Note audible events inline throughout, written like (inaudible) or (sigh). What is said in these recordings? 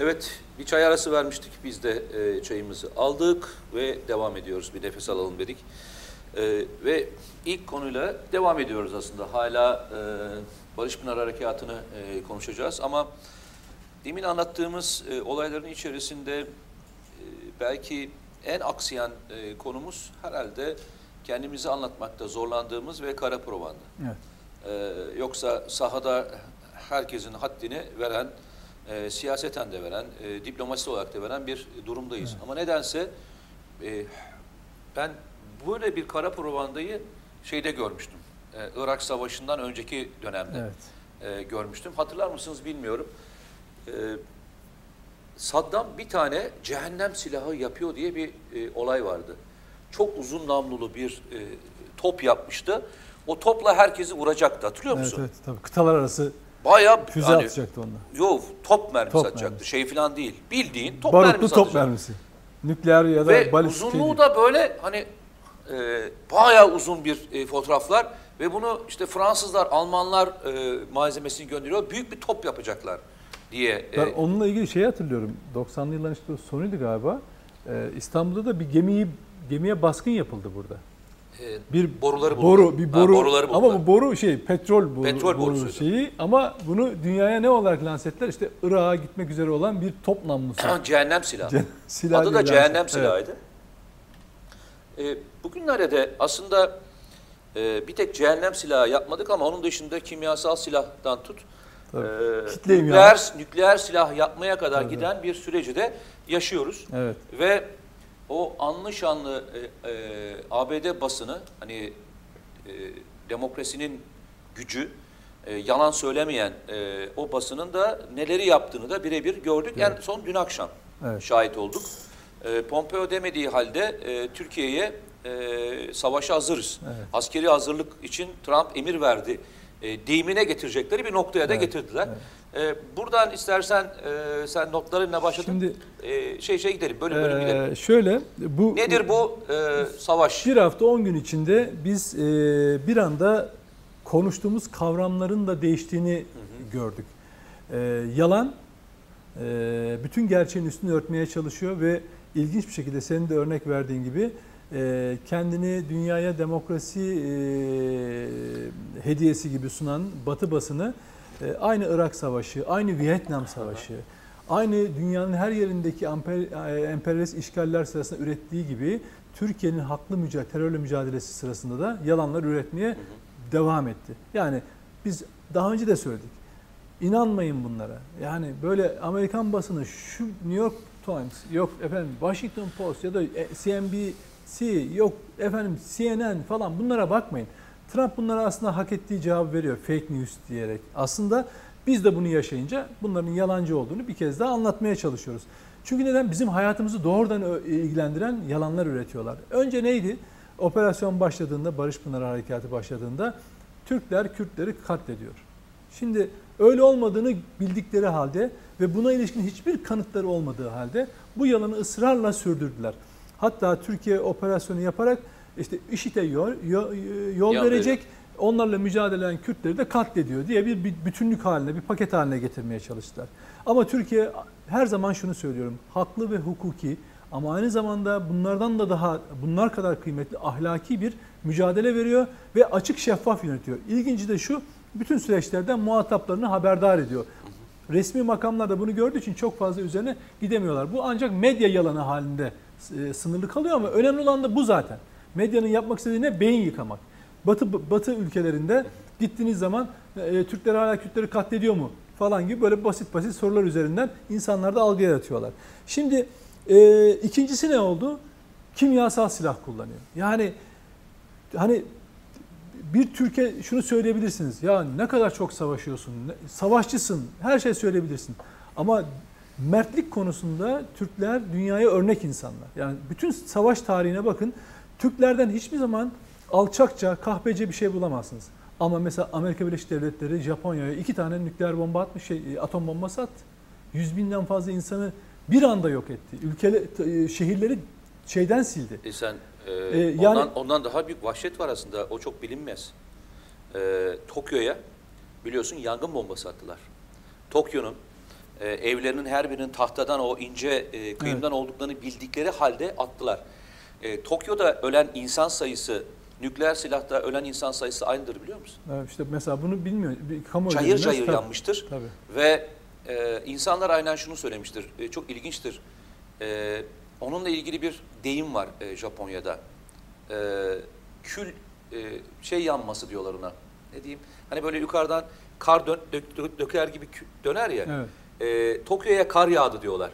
Evet, bir çay arası vermiştik. Biz de e, çayımızı aldık ve devam ediyoruz. Bir nefes alalım dedik. E, ve ilk konuyla devam ediyoruz aslında. Hala e, Barış Pınar Harekatı'nı e, konuşacağız ama demin anlattığımız e, olayların içerisinde e, belki en aksayan e, konumuz herhalde kendimizi anlatmakta zorlandığımız ve kara provanda. Evet. Ee, yoksa sahada herkesin haddini veren, e, siyaseten de veren, e, diplomasi olarak da veren bir durumdayız. Ama nedense e, ben böyle bir kara provandayı şeyde görmüştüm. E, Irak Savaşı'ndan önceki dönemde Evet. e, görmüştüm. Hatırlar mısınız bilmiyorum. E, Saddam bir tane cehennem silahı yapıyor diye bir e, olay vardı. Çok uzun namlulu bir e, top yapmıştı. O topla herkesi vuracaktı. Hatırlıyor Evet, musun? evet tabii. Kıtalar arası Bayağı füze hani, atacaktı onunla. Yok top mermisi Top atacaktı. mermisi. Şey falan değil. Bildiğin top Barutlu mermisi top atacak. mermisi. Nükleer ya da Ve balistik uzunluğu değil. da böyle hani e, bayağı uzun bir e, fotoğraflar ve bunu işte Fransızlar, Almanlar e, malzemesini gönderiyor. Büyük bir top yapacaklar diye. e, Ben onunla ilgili şeyi hatırlıyorum. 90'lı yılların işte sonuydu galiba. Ee, İstanbul'da da bir gemiyi gemiye baskın yapıldı burada. E, Bir boruları buldular. boru, bir Ha, boru. boruları buldular. ama bu boru şey petrol boru, Petrol boru borusuydu. şeyi ama bunu dünyaya ne olarak lanse ettiler? İşte Irak'a gitmek üzere olan bir top namlusu. cehennem silahı. Ce- silah Adı da lanse- cehennem Evet. silahıydı. E, bugünlerde de aslında e, bir tek cehennem silahı yapmadık ama onun dışında kimyasal silahtan tut Tabii. e, nükleer, nükleer silah yapmaya kadar Tabii. giden bir süreci de yaşıyoruz. Evet. Ve o anlı şanlı e, e, ABD basını hani e, demokrasinin gücü e, yalan söylemeyen e, o basının da neleri yaptığını da birebir gördük. En son dün akşam Evet. şahit olduk. E, Pompeo demediği halde e, Türkiye'ye e, savaşa hazırız. Evet. Askeri hazırlık için Trump emir verdi. E, deyimine getirecekleri bir noktaya da Evet, getirdiler. E, buradan istersen e, sen notlarınla başladın. Şimdi E, şey şey gidelim, bölüm bölüm gidelim. Ee, şöyle bu Nedir bu e, savaş? Bir hafta 10 gün içinde biz e, bir anda konuştuğumuz kavramların da değiştiğini gördük. E, yalan e, bütün gerçeğin üstünü örtmeye çalışıyor ve ilginç bir şekilde senin de örnek verdiğin gibi e, kendini dünyaya demokrasi e, hediyesi gibi sunan Batı basını e, aynı Irak Savaşı, aynı Vietnam Savaşı, aynı dünyanın her yerindeki e, emperyalist işgaller sırasında ürettiği gibi Türkiye'nin haklı mücadele, terörle mücadelesi sırasında da yalanlar üretmeye devam etti. Yani biz daha önce de söyledik. İnanmayın bunlara. Yani böyle Amerikan basını şu New York Times, yok efendim Washington Post ya da e, CNBC, yok efendim CNN falan bunlara bakmayın. Trump bunlara aslında hak ettiği cevabı veriyor fake news diyerek. Aslında biz de bunu yaşayınca bunların yalancı olduğunu bir kez daha anlatmaya çalışıyoruz. Çünkü neden? Bizim hayatımızı doğrudan ilgilendiren yalanlar üretiyorlar. Önce neydi? Operasyon başladığında, Barış Pınarı Harekatı başladığında Türkler Kürtleri katlediyor. Şimdi öyle olmadığını bildikleri halde ve buna ilişkin hiçbir kanıtları olmadığı halde bu yalanı ısrarla sürdürdüler. Hatta Türkiye operasyonu yaparak işte IŞİD'e yol, yol, verecek, onlarla mücadele eden Kürtleri de katlediyor diye bir, bir bütünlük haline, bir paket haline getirmeye çalıştılar. Ama Türkiye her zaman şunu söylüyorum, haklı ve hukuki ama aynı zamanda bunlardan da daha bunlar kadar kıymetli ahlaki bir mücadele veriyor ve açık şeffaf yönetiyor. İlginci de şu, bütün süreçlerden muhataplarını haberdar ediyor. Resmi makamlar da bunu gördüğü için çok fazla üzerine gidemiyorlar. Bu ancak medya yalanı halinde e, sınırlı kalıyor ama önemli olan da bu zaten. Medyanın yapmak istediği ne? Beyin yıkamak. Batı Batı ülkelerinde gittiğiniz zaman e, Türkler hala Kürtleri katlediyor mu falan gibi böyle basit basit sorular üzerinden insanlarda algı yaratıyorlar. Şimdi e, ikincisi ne oldu? Kimyasal silah kullanıyor. Yani hani bir Türkiye şunu söyleyebilirsiniz. Ya ne kadar çok savaşıyorsun, savaşçısın, her şey söyleyebilirsin. Ama mertlik konusunda Türkler dünyaya örnek insanlar. Yani bütün savaş tarihine bakın. Türklerden hiçbir zaman alçakça, kahpece bir şey bulamazsınız. Ama mesela Amerika Birleşik Devletleri Japonya'ya iki tane nükleer bomba atmış, şey, atom bombası attı. Yüz binden fazla insanı bir anda yok etti. Ülkeleri, şehirleri şeyden sildi. E sen e, yani- ondan ondan daha büyük vahşet var aslında. O çok bilinmez. E, Tokyo'ya biliyorsun yangın bombası attılar. Tokyo'nun e, evlerinin her birinin tahtadan o ince e, kıyımdan olduklarını bildikleri halde attılar. E, Tokyo'da ölen insan sayısı nükleer silahta ölen insan sayısı aynıdır biliyor musun? Evet, işte mesela bunu bilmiyor. Bir kamuoyu Cayır cayır Tabii, yanmıştır. Tabii. Ve e, insanlar aynen şunu söylemiştir. E, çok ilginçtir. E, onunla ilgili bir deyim var e, Japonya'da. E, kül e, şey yanması diyorlar ona. Ne diyeyim? Hani böyle yukarıdan kar dö- dö- döker gibi döner ya. Evet. E, Tokyo'ya kar yağdı diyorlar.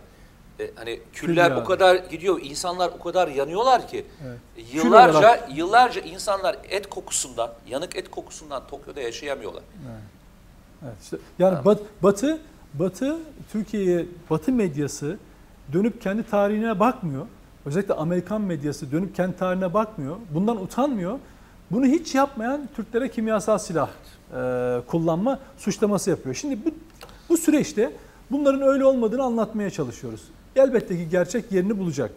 E, hani küller yağdı. o kadar gidiyor, insanlar o kadar yanıyorlar ki Evet. yıllarca olarak- yıllarca insanlar et kokusundan, yanık et kokusundan Tokyo'da yaşayamıyorlar. Evet. Evet, işte yani Tamam. Bat- Batı Batı Türkiye'ye Batı medyası dönüp kendi tarihine bakmıyor. Özellikle Amerikan medyası dönüp kendi tarihine bakmıyor. Bundan utanmıyor. Bunu hiç yapmayan Türklere kimyasal silah e, kullanma suçlaması yapıyor. Şimdi bu, bu süreçte bunların öyle olmadığını anlatmaya çalışıyoruz. Elbette ki gerçek yerini bulacak.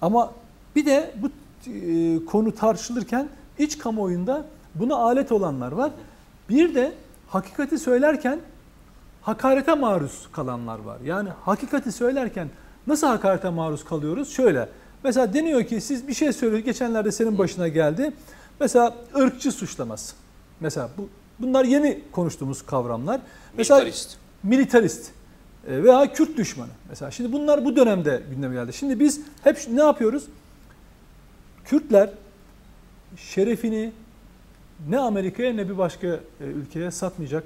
Ama bir de bu e, konu tartışılırken iç kamuoyunda buna alet olanlar var. Bir de hakikati söylerken hakarete maruz kalanlar var. Yani hakikati söylerken nasıl hakarete maruz kalıyoruz? Şöyle. Mesela deniyor ki siz bir şey söylüyorsunuz. Geçenlerde senin başına geldi. Mesela ırkçı suçlaması. Mesela bu bunlar yeni konuştuğumuz kavramlar. Mesela Militarist. militarist veya Kürt düşmanı. Mesela şimdi bunlar bu dönemde gündeme geldi. Şimdi biz hep ne yapıyoruz? Kürtler şerefini ne Amerika'ya ne bir başka e, ülkeye satmayacak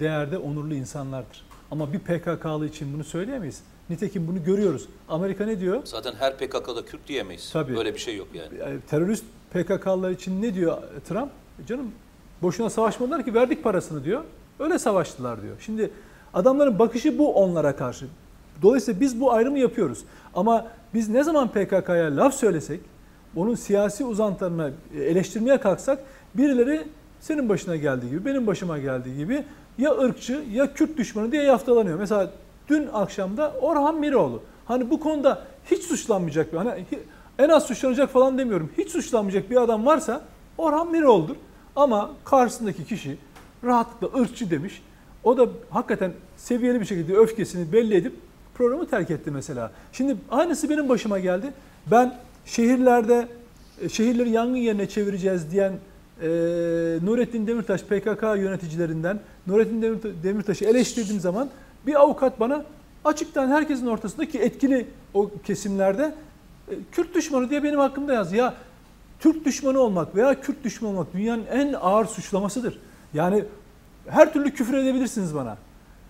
değerde onurlu insanlardır. Ama bir PKK'lı için bunu söyleyemeyiz. Nitekim bunu görüyoruz. Amerika ne diyor? Zaten her PKK'da Kürt diyemeyiz. Tabii. Böyle bir şey yok yani. E, Terörist PKK'lılar için ne diyor Trump? E, Canım boşuna savaşmadılar ki verdik parasını diyor. Öyle savaştılar diyor. Şimdi adamların bakışı bu onlara karşı. Dolayısıyla biz bu ayrımı yapıyoruz. Ama biz ne zaman PKK'ya laf söylesek, onun siyasi uzantılarına eleştirmeye kalksak birileri senin başına geldiği gibi, benim başıma geldiği gibi ya ırkçı ya Kürt düşmanı diye yaftalanıyor. Mesela dün akşamda Orhan Miroğlu. Hani bu konuda hiç suçlanmayacak bir, hani en az suçlanacak falan demiyorum. Hiç suçlanmayacak bir adam varsa Orhan Miroğlu'dur. Ama karşısındaki kişi rahatlıkla ırkçı demiş. O da hakikaten seviyeli bir şekilde öfkesini belli edip programı terk etti mesela. Şimdi aynısı benim başıma geldi. Ben şehirlerde e, şehirleri yangın yerine çevireceğiz diyen e, Nurettin Demirtaş PKK yöneticilerinden Nurettin Demir- Demirtaş'ı eleştirdiğim zaman bir avukat bana açıktan herkesin ortasındaki etkili o kesimlerde e, Kürt düşmanı diye benim hakkımda yaz. Ya Türk düşmanı olmak veya Kürt düşmanı olmak dünyanın en ağır suçlamasıdır. Yani her türlü küfür edebilirsiniz bana.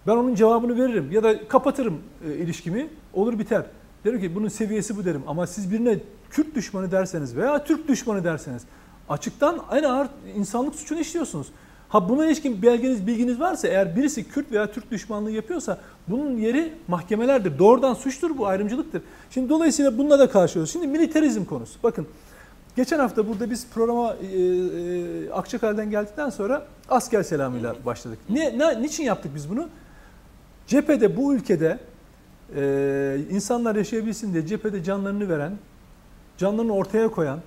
Ben onun cevabını veririm ya da kapatırım e, ilişkimi. Olur biter. Derim ki bunun seviyesi bu derim. Ama siz birine Kürt düşmanı derseniz veya Türk düşmanı derseniz açıktan en ağır insanlık suçunu işliyorsunuz. Ha buna ilişkin belgeniz, bilginiz varsa eğer birisi Kürt veya Türk düşmanlığı yapıyorsa bunun yeri mahkemelerdir. Doğrudan suçtur bu ayrımcılıktır. Şimdi dolayısıyla bununla da karşılıyoruz. Şimdi militarizm konusu. Bakın geçen hafta burada biz programa e, e, Akçakale'den geldikten sonra asker selamıyla başladık. Ne, ne, niçin yaptık biz bunu? Cephede bu ülkede e, insanlar yaşayabilsin diye cephede canlarını veren, canlarını ortaya koyan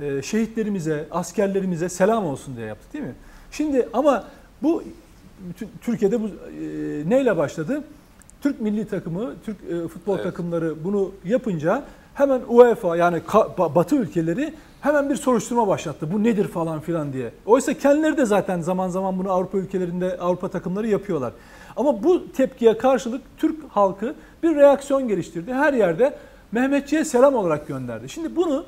e, şehitlerimize, askerlerimize selam olsun diye yaptık değil mi? Şimdi ama bu Türkiye'de bu e, neyle başladı? Türk milli takımı, Türk e, futbol Evet. takımları bunu yapınca hemen UEFA yani Batı ülkeleri hemen bir soruşturma başlattı. Bu nedir falan filan diye. Oysa kendileri de zaten zaman zaman bunu Avrupa ülkelerinde Avrupa takımları yapıyorlar. Ama bu tepkiye karşılık Türk halkı bir reaksiyon geliştirdi. Her yerde Mehmetçiğe selam olarak gönderdi. Şimdi bunu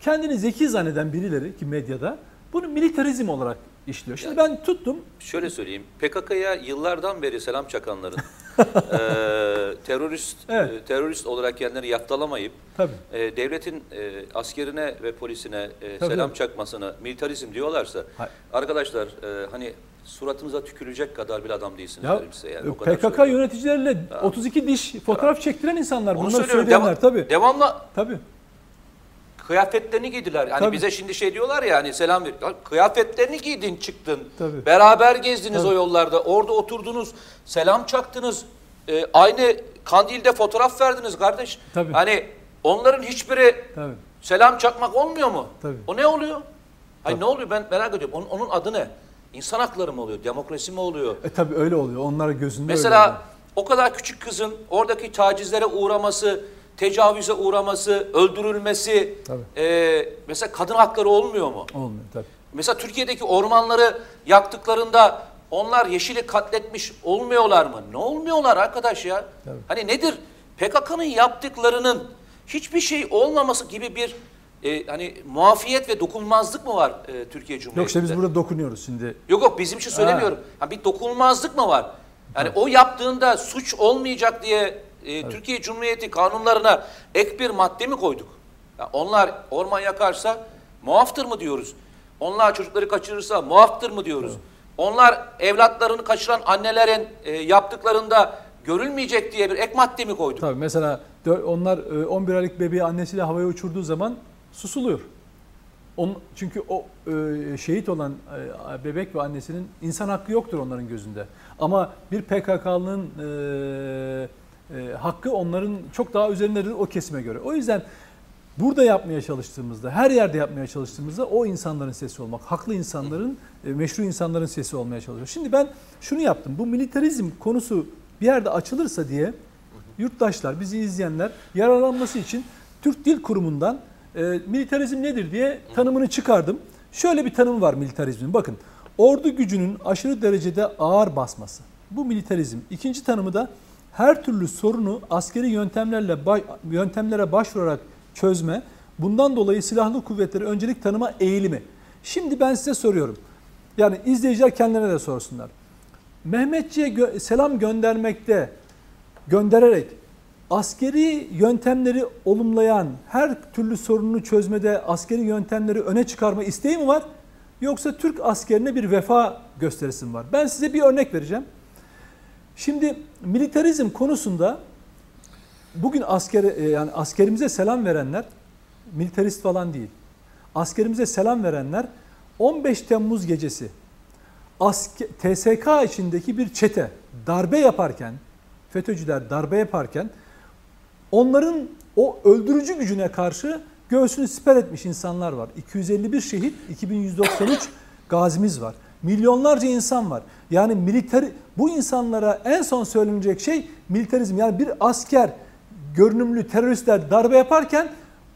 kendini zeki zanneden birileri ki medyada bunu militarizm olarak işliyor. Şimdi ben tuttum Şöyle söyleyeyim. PKK'ya yıllardan beri selam çakanların (laughs) eee, terörist Evet. e, terörist olarak kendilerini yaftalamayıp tabii e, devletin e, askerine ve polisine e, Tabii. selam çakmasına militarizm diyorlarsa Hayır. arkadaşlar e, hani suratınıza tükürecek kadar bir adam değilsiniz Ya derim size yani. o kadar PKK söylüyorum. yöneticileriyle Tamam. 32 diş fotoğraf çektiren insanlar. Onu Bunları söyleyenler Deva- tabii. Devamlı Tabii. Kıyafetlerini giydiler. Yani Tabii. bize şimdi şey diyorlar ya hani selam ver. Ya Kıyafetlerini giydin çıktın. Tabii. Beraber gezdiniz Tabii. o yollarda. Orada oturdunuz. Selam çaktınız. e, aynı kandilde fotoğraf verdiniz kardeş. Tabii. Hani onların hiçbiri Tabii. selam çakmak olmuyor mu? Tabii. O ne oluyor? Ay ne oluyor ben merak ediyorum. Onun, onun adı ne? İnsan hakları mı oluyor? Demokrasi mi oluyor? E tabii öyle oluyor. Onlar gözünde öyle Mesela oluyor. o kadar küçük kızın oradaki tacizlere uğraması, tecavüze uğraması, öldürülmesi, Tabii. e, mesela kadın hakları olmuyor mu? Olmuyor tabii. Mesela Türkiye'deki ormanları yaktıklarında onlar yeşili katletmiş olmuyorlar mı? Ne olmuyorlar arkadaş ya? Tabii. Hani nedir? PKK'nın yaptıklarının hiçbir şey olmaması gibi bir e, hani muafiyet ve dokunmazlık mı var e, Türkiye Cumhuriyeti'nde? Yok işte biz burada dokunuyoruz şimdi. Yok yok bizim için söylemiyorum. Ha, bir dokunulmazlık mı var? Yani o yaptığında suç olmayacak diye e, Türkiye Cumhuriyeti kanunlarına ek bir madde mi koyduk? Ya onlar orman yakarsa muaftır mı diyoruz? Onlar çocukları kaçırırsa muaftır mı diyoruz? Onlar evlatlarını kaçıran annelerin e, yaptıklarında görülmeyecek diye bir ek madde mi koyduk? Tabii mesela onlar e, 11 aylık bebeği annesiyle havaya uçurduğu zaman susuluyor. Çünkü o e, şehit olan e, bebek ve annesinin insan hakkı yoktur onların gözünde. Ama bir PKK'nın e, e, hakkı onların çok daha üzerindedir o kesime göre. O yüzden burada yapmaya çalıştığımızda, her yerde yapmaya çalıştığımızda o insanların sesi olmak, haklı insanların, e, meşru insanların sesi olmaya çalışıyor. Şimdi ben şunu yaptım. Bu militarizm konusu bir yerde açılırsa diye yurttaşlar, bizi izleyenler yararlanması için Türk Dil Kurumu'ndan e, militarizm nedir diye tanımını çıkardım. Şöyle bir tanım var militarizmin. Bakın, ordu gücünün aşırı derecede ağır basması. Bu militarizm. İkinci tanımı da her türlü sorunu askeri yöntemlerle yöntemlere başvurarak çözme. Bundan dolayı silahlı kuvvetleri öncelik tanıma eğilimi. Şimdi ben size soruyorum. Yani izleyiciler kendilerine de sorsunlar. Mehmetçi'ye gö- selam göndermekte göndererek askeri yöntemleri olumlayan, her türlü sorununu çözmede askeri yöntemleri öne çıkarma isteği mi var? Yoksa Türk askerine bir vefa gösterisi mi var? Ben size bir örnek vereceğim. Şimdi militarizm konusunda bugün asker e, yani askerimize selam verenler militarist falan değil. Askerimize selam verenler 15 Temmuz gecesi aske, TSK içindeki bir çete darbe yaparken, FETÖ'cüler darbe yaparken onların o öldürücü gücüne karşı göğsünü siper etmiş insanlar var. 251 şehit, 2193 gazimiz var. Milyonlarca insan var. Yani militer bu insanlara en son söylenecek şey militarizm. Yani bir asker görünümlü teröristler darbe yaparken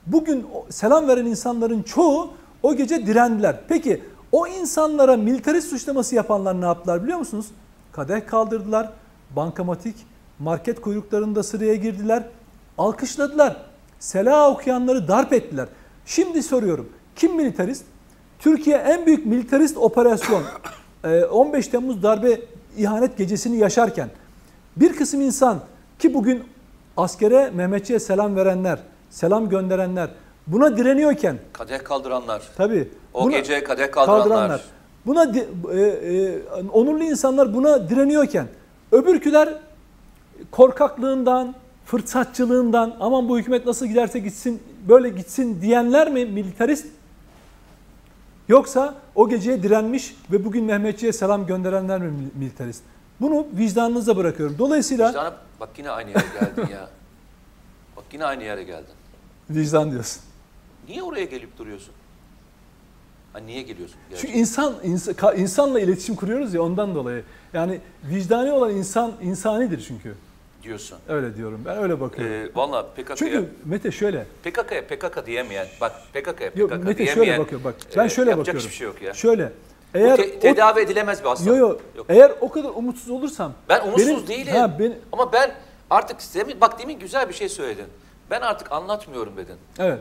bugün selam veren insanların çoğu o gece direndiler. Peki o insanlara militarist suçlaması yapanlar ne yaptılar biliyor musunuz? Kadeh kaldırdılar, bankamatik, market kuyruklarında sıraya girdiler, alkışladılar. Sela okuyanları darp ettiler. Şimdi soruyorum, kim militarist? Türkiye en büyük militarist operasyon (coughs) e, 15 Temmuz darbe ihanet gecesini yaşarken bir kısım insan ki bugün askere Mehmetçiğe selam verenler, selam gönderenler buna direniyorken Kadeh kaldıranlar. tabii O buna- gece kadeh kaldıranlar. Buna di- e, e, onurlu insanlar buna direniyorken öbürküler korkaklığından, fırsatçılığından aman bu hükümet nasıl giderse gitsin böyle gitsin diyenler mi militarist? Yoksa o geceye direnmiş ve bugün Mehmetçiğe selam gönderenler mi mil- militarist? Bunu vicdanınıza bırakıyorum. Dolayısıyla Vicdanı- bak yine aynı yere geldin ya. (laughs) Bak yine aynı yere geldin. vicdan diyorsun. Niye oraya gelip duruyorsun? Ha niye geliyorsun? Çünkü gerçekten? insan, ins- ka- insanla iletişim kuruyoruz ya ondan dolayı. Yani vicdani olan insan insanidir çünkü. Diyorsun. Öyle diyorum. Ben öyle bakıyorum. Ee, Valla PKK'ya Çünkü Mete şöyle. PKK'ya PKK diyemeyen, bak PKK'ya Yok PKK Mete diyemeyen, şöyle bakıyor bak. Ben e, şöyle yapacak bakıyorum. hiçbir şey yok ya. Şöyle. Eğer te- o- tedavi edilemez bir hastalık. Yo yo. Yok. Eğer o kadar umutsuz olursam Ben umutsuz benim- değilim. Ha, ben, Ama ben artık bak demin güzel bir şey söyledin. Ben artık anlatmıyorum dedin. evet.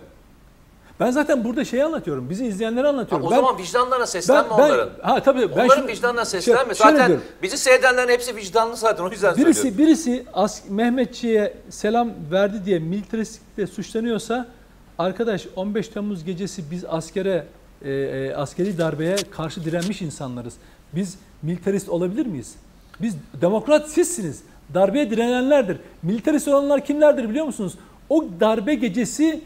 Ben zaten burada şeyi anlatıyorum. Bizi izleyenlere Ha, anlatıyorum. o ben, zaman vicdanlarına seslenme ben, ben, onların. ha tabii ben Onların şunu- vicdanına şey- seslenme. şöyle zaten diyorum. bizi seyredenlerin hepsi vicdanlı zaten o yüzden söylüyorum. Birisi birisi as, Mehmetçiğe selam verdi diye militaristlikle suçlanıyorsa arkadaş 15 Temmuz gecesi biz askere e, e, askeri darbeye karşı direnmiş insanlarız. Biz militarist olabilir miyiz? Biz demokrat sizsiniz. Darbeye direnenlerdir. Militarist olanlar kimlerdir biliyor musunuz? O darbe gecesi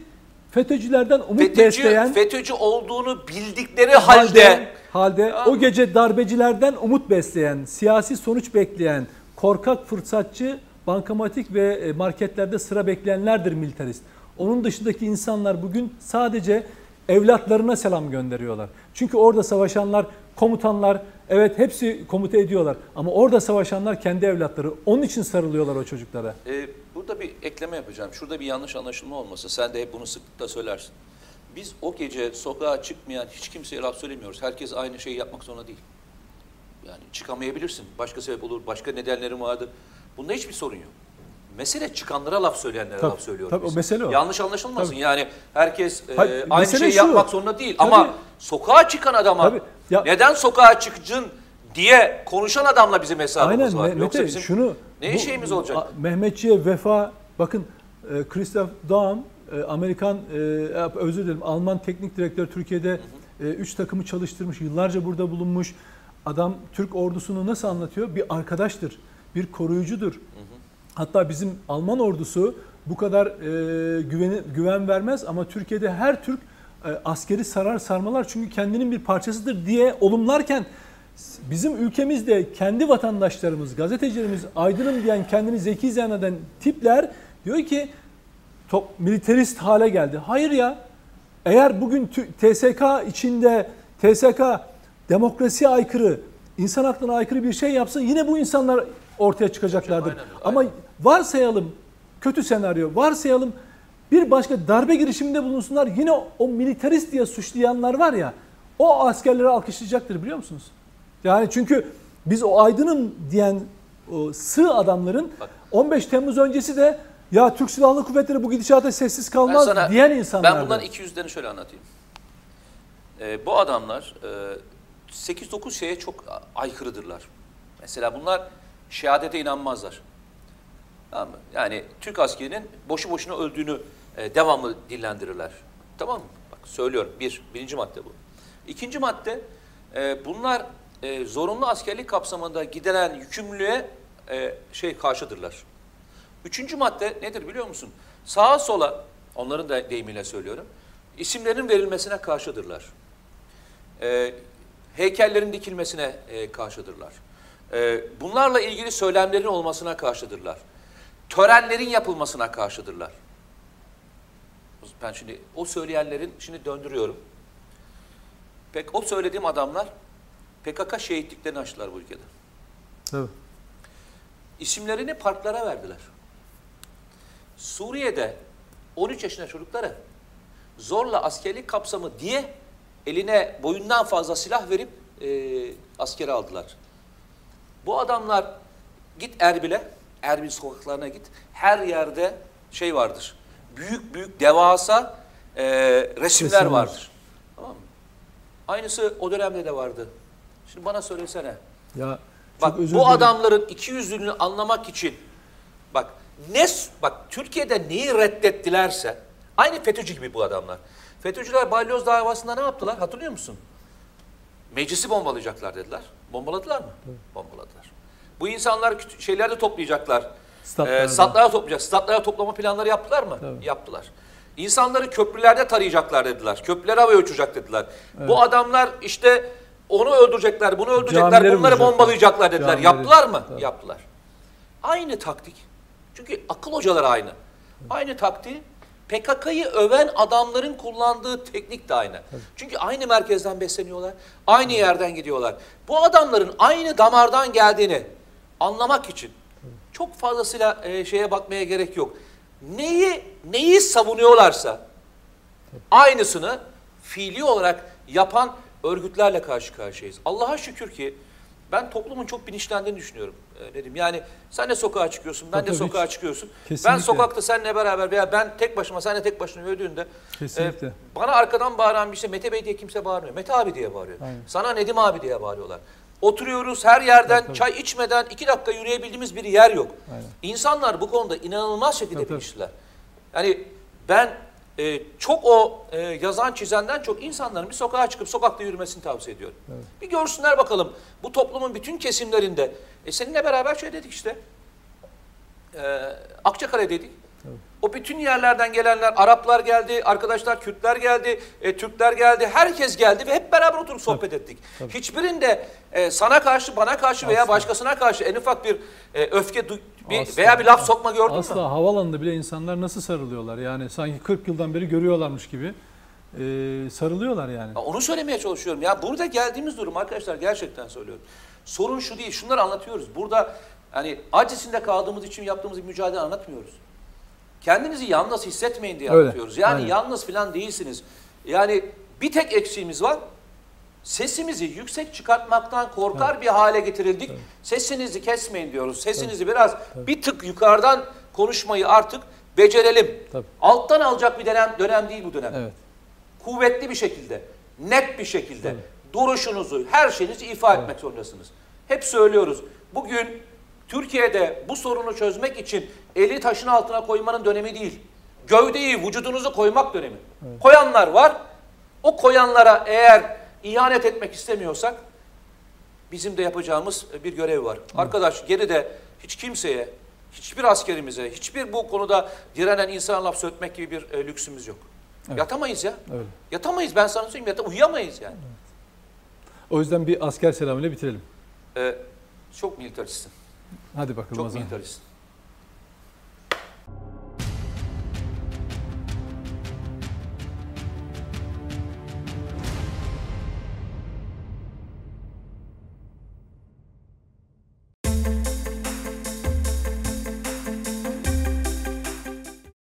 FETÖ'cülerden umut FETÖ'cü, besleyen FETÖ'cü olduğunu bildikleri halde halde o gece darbecilerden umut besleyen, siyasi sonuç bekleyen, korkak fırsatçı, bankamatik ve e, marketlerde sıra bekleyenlerdir militarist. Onun dışındaki insanlar bugün sadece evlatlarına selam gönderiyorlar. Çünkü orada savaşanlar komutanlar evet hepsi komuta ediyorlar ama orada savaşanlar kendi evlatları. Onun için sarılıyorlar o çocuklara. Ee, burada bir ekleme yapacağım. Şurada bir yanlış anlaşılma olmasın. Sen de hep bunu sıklıkla söylersin. Biz o gece sokağa çıkmayan hiç kimseye laf söylemiyoruz. Herkes aynı şeyi yapmak zorunda değil. Yani çıkamayabilirsin. Başka sebep olur, başka nedenlerin vardır. Bunda hiçbir sorun yok. Mesele çıkanlara laf söyleyenlere Tabii, laf söylüyoruz. tabii, o biz. mesele o. Yanlış anlaşılmasın. Tabii. Yani herkes e, Hayır, aynı şeyi şu. yapmak zorunda değil. Tabii. Ama sokağa çıkan adama Tabii, ya- neden sokağa çıktın diye konuşan adamla bizim hesabımız Aynen var. Me- Yoksa bizim şunu ne bu- şeyimiz olacak? Mehmetçiye vefa bakın e, Christoph Daum e, Amerikan e, özür dilerim Alman teknik direktör Türkiye'de 3 takımı çalıştırmış yıllarca burada bulunmuş. Adam Türk ordusunu nasıl anlatıyor? Bir arkadaştır bir koruyucudur. Hatta bizim Alman ordusu bu kadar e, güveni, güven vermez ama Türkiye'de her Türk e, askeri sarar sarmalar çünkü kendinin bir parçasıdır diye olumlarken bizim ülkemizde kendi vatandaşlarımız, gazetecilerimiz aydınım diyen, kendini zeki zanneden tipler diyor ki top, militarist hale geldi. Hayır ya. Eğer bugün TSK içinde TSK demokrasiye aykırı, insan hakkına aykırı bir şey yapsa yine bu insanlar ortaya çıkacaklardır. Hocam, aynen, Ama aynen. varsayalım kötü senaryo, varsayalım bir başka darbe girişiminde bulunsunlar yine o militarist diye suçlayanlar var ya o askerleri alkışlayacaktır biliyor musunuz? Yani çünkü biz o aydınım diyen o sığ adamların Bak. 15 Temmuz öncesi de ya Türk Silahlı Kuvvetleri bu gidişata sessiz kalmaz diyen insanlardı. Ben bunların 200'lerini şöyle anlatayım. Ee, bu adamlar e, 8-9 şeye çok aykırıdırlar. Mesela bunlar şehadete inanmazlar. Tamam mı? Yani Türk askerinin boşu boşuna öldüğünü e, devamlı dillendirirler. Tamam mı? Bak söylüyorum. Bir, birinci madde bu. İkinci madde, e, bunlar e, zorunlu askerlik kapsamında gidilen yükümlülüğe e, şey karşıdırlar. Üçüncü madde nedir biliyor musun? Sağa sola, onların da deyimiyle söylüyorum, isimlerin verilmesine karşıdırlar. E, heykellerin dikilmesine e, karşıdırlar. E, bunlarla ilgili söylemlerin olmasına karşıdırlar. Törenlerin yapılmasına karşıdırlar. Ben şimdi o söyleyenlerin şimdi döndürüyorum. Pek o söylediğim adamlar PKK şehitliklerini açtılar bu ülkede. Tabii. İsimlerini parklara verdiler. Suriye'de 13 yaşında çocuklara zorla askerlik kapsamı diye eline boyundan fazla silah verip e, askere aldılar. Bu adamlar git Erbil'e, Erbil sokaklarına git. Her yerde şey vardır. Büyük büyük devasa e, resimler Resimler. vardır. Tamam mı? Aynısı o dönemde de vardı. Şimdi bana söylesene. Ya Bak bu dilerim. adamların iki yüzlülüğünü anlamak için bak ne bak Türkiye'de neyi reddettilerse aynı FETÖ'cü gibi bu adamlar. FETÖ'cüler balyoz davasında ne yaptılar hatırlıyor musun? Meclisi bombalayacaklar dediler. Bombaladılar mı? Bombaladılar. Bu insanlar şeylerde toplayacaklar. Statlarda. Ee, statlara toplayacak. Statlara toplama planları yaptılar mı? Tabii. Yaptılar. İnsanları köprülerde tarayacaklar dediler. Köprüleri havaya uçuracak dediler. Bu adamlar işte onu öldürecekler, bunu öldürecekler, Camileri bunları vuracaklar. bombalayacaklar dediler. Camileri. Yaptılar mı? Tabii. Yaptılar. Aynı taktik. Çünkü akıl hocaları aynı. Aynı taktiği PKK'yı öven adamların kullandığı teknik de aynı. Çünkü aynı merkezden besleniyorlar. Aynı yerden gidiyorlar. Bu adamların aynı damardan geldiğini anlamak için çok fazlasıyla e, şeye bakmaya gerek yok. Neyi neyi savunuyorlarsa aynısını fiili olarak yapan örgütlerle karşı karşıyayız. Allah'a şükür ki ben toplumun çok bilinçlendiğini düşünüyorum. Ne diyeyim, yani sen de sokağa çıkıyorsun, ben Tabii, de tabii, sokağa hiç- çıkıyorsun. Ben Kesinlikle. sokakta seninle beraber veya ben tek başıma, sen de tek başına yürüdüğünde Kesinlikle. e, bana arkadan bağıran bir şey Mete Bey diye kimse bağırmıyor. Mete abi diye bağırıyor. Aynen. Sana Nedim abi diye bağırıyorlar. Oturuyoruz her yerden tabii. çay içmeden iki dakika yürüyebildiğimiz bir yer yok. Aynen. İnsanlar bu konuda inanılmaz şekilde Tabii, bilinçliler. Yani ben e, çok o e, yazan çizenden çok insanların bir sokağa çıkıp sokakta yürümesini tavsiye ediyorum. Evet. Bir görsünler bakalım bu toplumun bütün kesimlerinde. E, seninle beraber şey dedik işte. E, Akçakale dedik. O bütün yerlerden gelenler, Araplar geldi, arkadaşlar Kürtler geldi, e, Türkler geldi, herkes geldi ve hep beraber oturup sohbet ettik. tabii. Hiçbirinde e, sana karşı, bana karşı veya Asla. başkasına karşı en ufak bir e, öfke bir, Asla. veya bir laf sokma gördün Asla mü? havalanında bile insanlar nasıl sarılıyorlar? Yani sanki 40 yıldan beri görüyorlarmış gibi. e, sarılıyorlar yani. Ya Onu söylemeye çalışıyorum. Ya burada geldiğimiz durum arkadaşlar gerçekten söylüyorum. Sorun şu değil. Şunları anlatıyoruz. Burada hani acısında kaldığımız için yaptığımız bir mücadele anlatmıyoruz. Kendinizi yalnız hissetmeyin diye Öyle. anlatıyoruz. Yani Aynen. yalnız falan değilsiniz. Yani bir tek eksiğimiz var. Sesimizi yüksek çıkartmaktan korkar bir hale getirildik. Sesinizi kesmeyin diyoruz. Sesinizi biraz bir tık yukarıdan konuşmayı artık becerelim. Tabii. Alttan alacak bir dönem dönem değil bu dönem Evet. kuvvetli bir şekilde, net bir şekilde Tabii. duruşunuzu, her şeyinizi ifa etmek zorundasınız. Hep söylüyoruz. Bugün Türkiye'de bu sorunu çözmek için eli taşın altına koymanın dönemi değil. Gövdeyi, vücudunuzu koymak dönemi. Koyanlar var. O koyanlara eğer ihanet etmek istemiyorsak bizim de yapacağımız bir görev var. Arkadaş geride hiç kimseye, hiçbir askerimize, hiçbir bu konuda direnen insana laf söyletmek gibi bir e, lüksümüz yok. Evet. Yatamayız ya. Öyle. Yatamayız ben sana söyleyeyim. Yata, uyuyamayız yani. O yüzden bir asker selamıyla bitirelim. Ee, çok militaristsin. Hadi bakalım o Çok zaman. militaristsin.